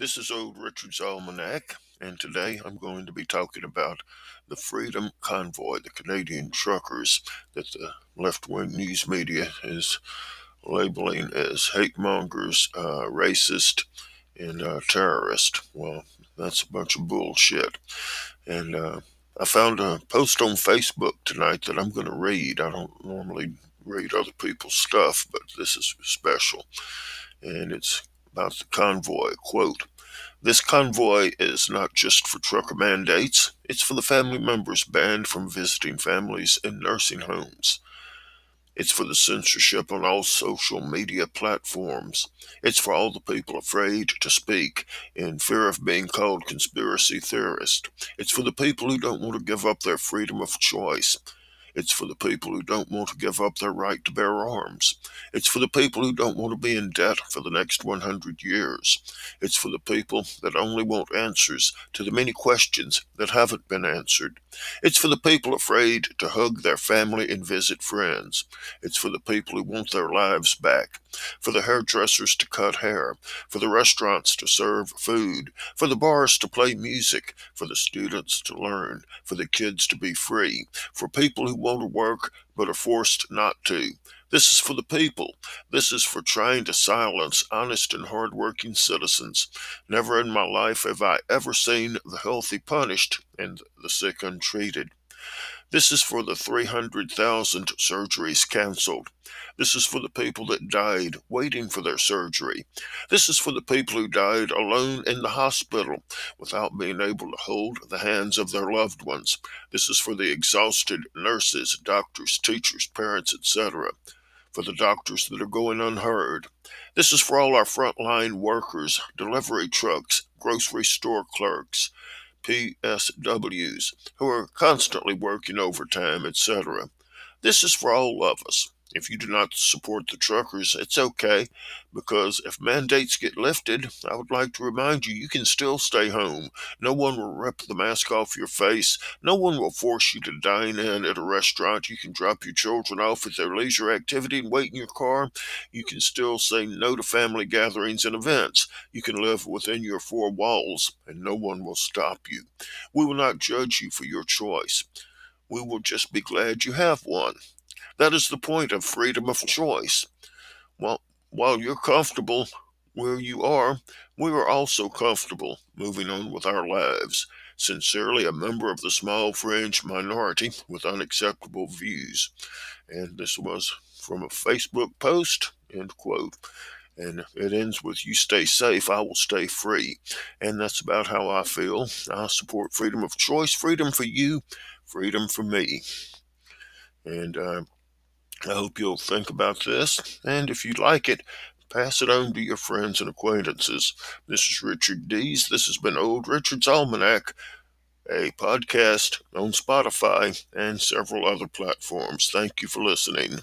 This is Old Richard's Almanac, and today I'm going to be talking about the Freedom Convoy, the Canadian truckers that the left wing news media is labeling as hate mongers, uh, racist, and uh, terrorist. Well, that's a bunch of bullshit. And uh, I found a post on Facebook tonight that I'm going to read. I don't normally read other people's stuff, but this is special. And it's about the convoy. Quote This convoy is not just for trucker mandates, it's for the family members banned from visiting families in nursing homes. It's for the censorship on all social media platforms. It's for all the people afraid to speak in fear of being called conspiracy theorist. It's for the people who don't want to give up their freedom of choice. It's for the people who don't want to give up their right to bear arms. It's for the people who don't want to be in debt for the next 100 years. It's for the people that only want answers to the many questions that haven't been answered. It's for the people afraid to hug their family and visit friends. It's for the people who want their lives back, for the hairdressers to cut hair, for the restaurants to serve food, for the bars to play music, for the students to learn, for the kids to be free, for people who want to work but are forced not to. This is for the people. This is for trying to silence honest and hard-working citizens. Never in my life have I ever seen the healthy punished and the sick untreated. This is for the 300,000 surgeries canceled. This is for the people that died waiting for their surgery. This is for the people who died alone in the hospital without being able to hold the hands of their loved ones. This is for the exhausted nurses, doctors, teachers, parents, etc. For the doctors that are going unheard. This is for all our frontline workers, delivery trucks, grocery store clerks, PSWs, who are constantly working overtime, etc. This is for all of us. If you do not support the truckers, it's okay, because if mandates get lifted, I would like to remind you you can still stay home. No one will rip the mask off your face. No one will force you to dine in at a restaurant. You can drop your children off at their leisure activity and wait in your car. You can still say no to family gatherings and events. You can live within your four walls, and no one will stop you. We will not judge you for your choice. We will just be glad you have one. That is the point of freedom of choice. Well, while you're comfortable where you are, we are also comfortable moving on with our lives. Sincerely, a member of the small fringe minority with unacceptable views. And this was from a Facebook post, end quote. And it ends with, You stay safe, I will stay free. And that's about how I feel. I support freedom of choice, freedom for you, freedom for me. And uh, I hope you'll think about this, and if you like it, pass it on to your friends and acquaintances. This is Richard Dees. This has been Old Richard's Almanac, a podcast on Spotify and several other platforms. Thank you for listening.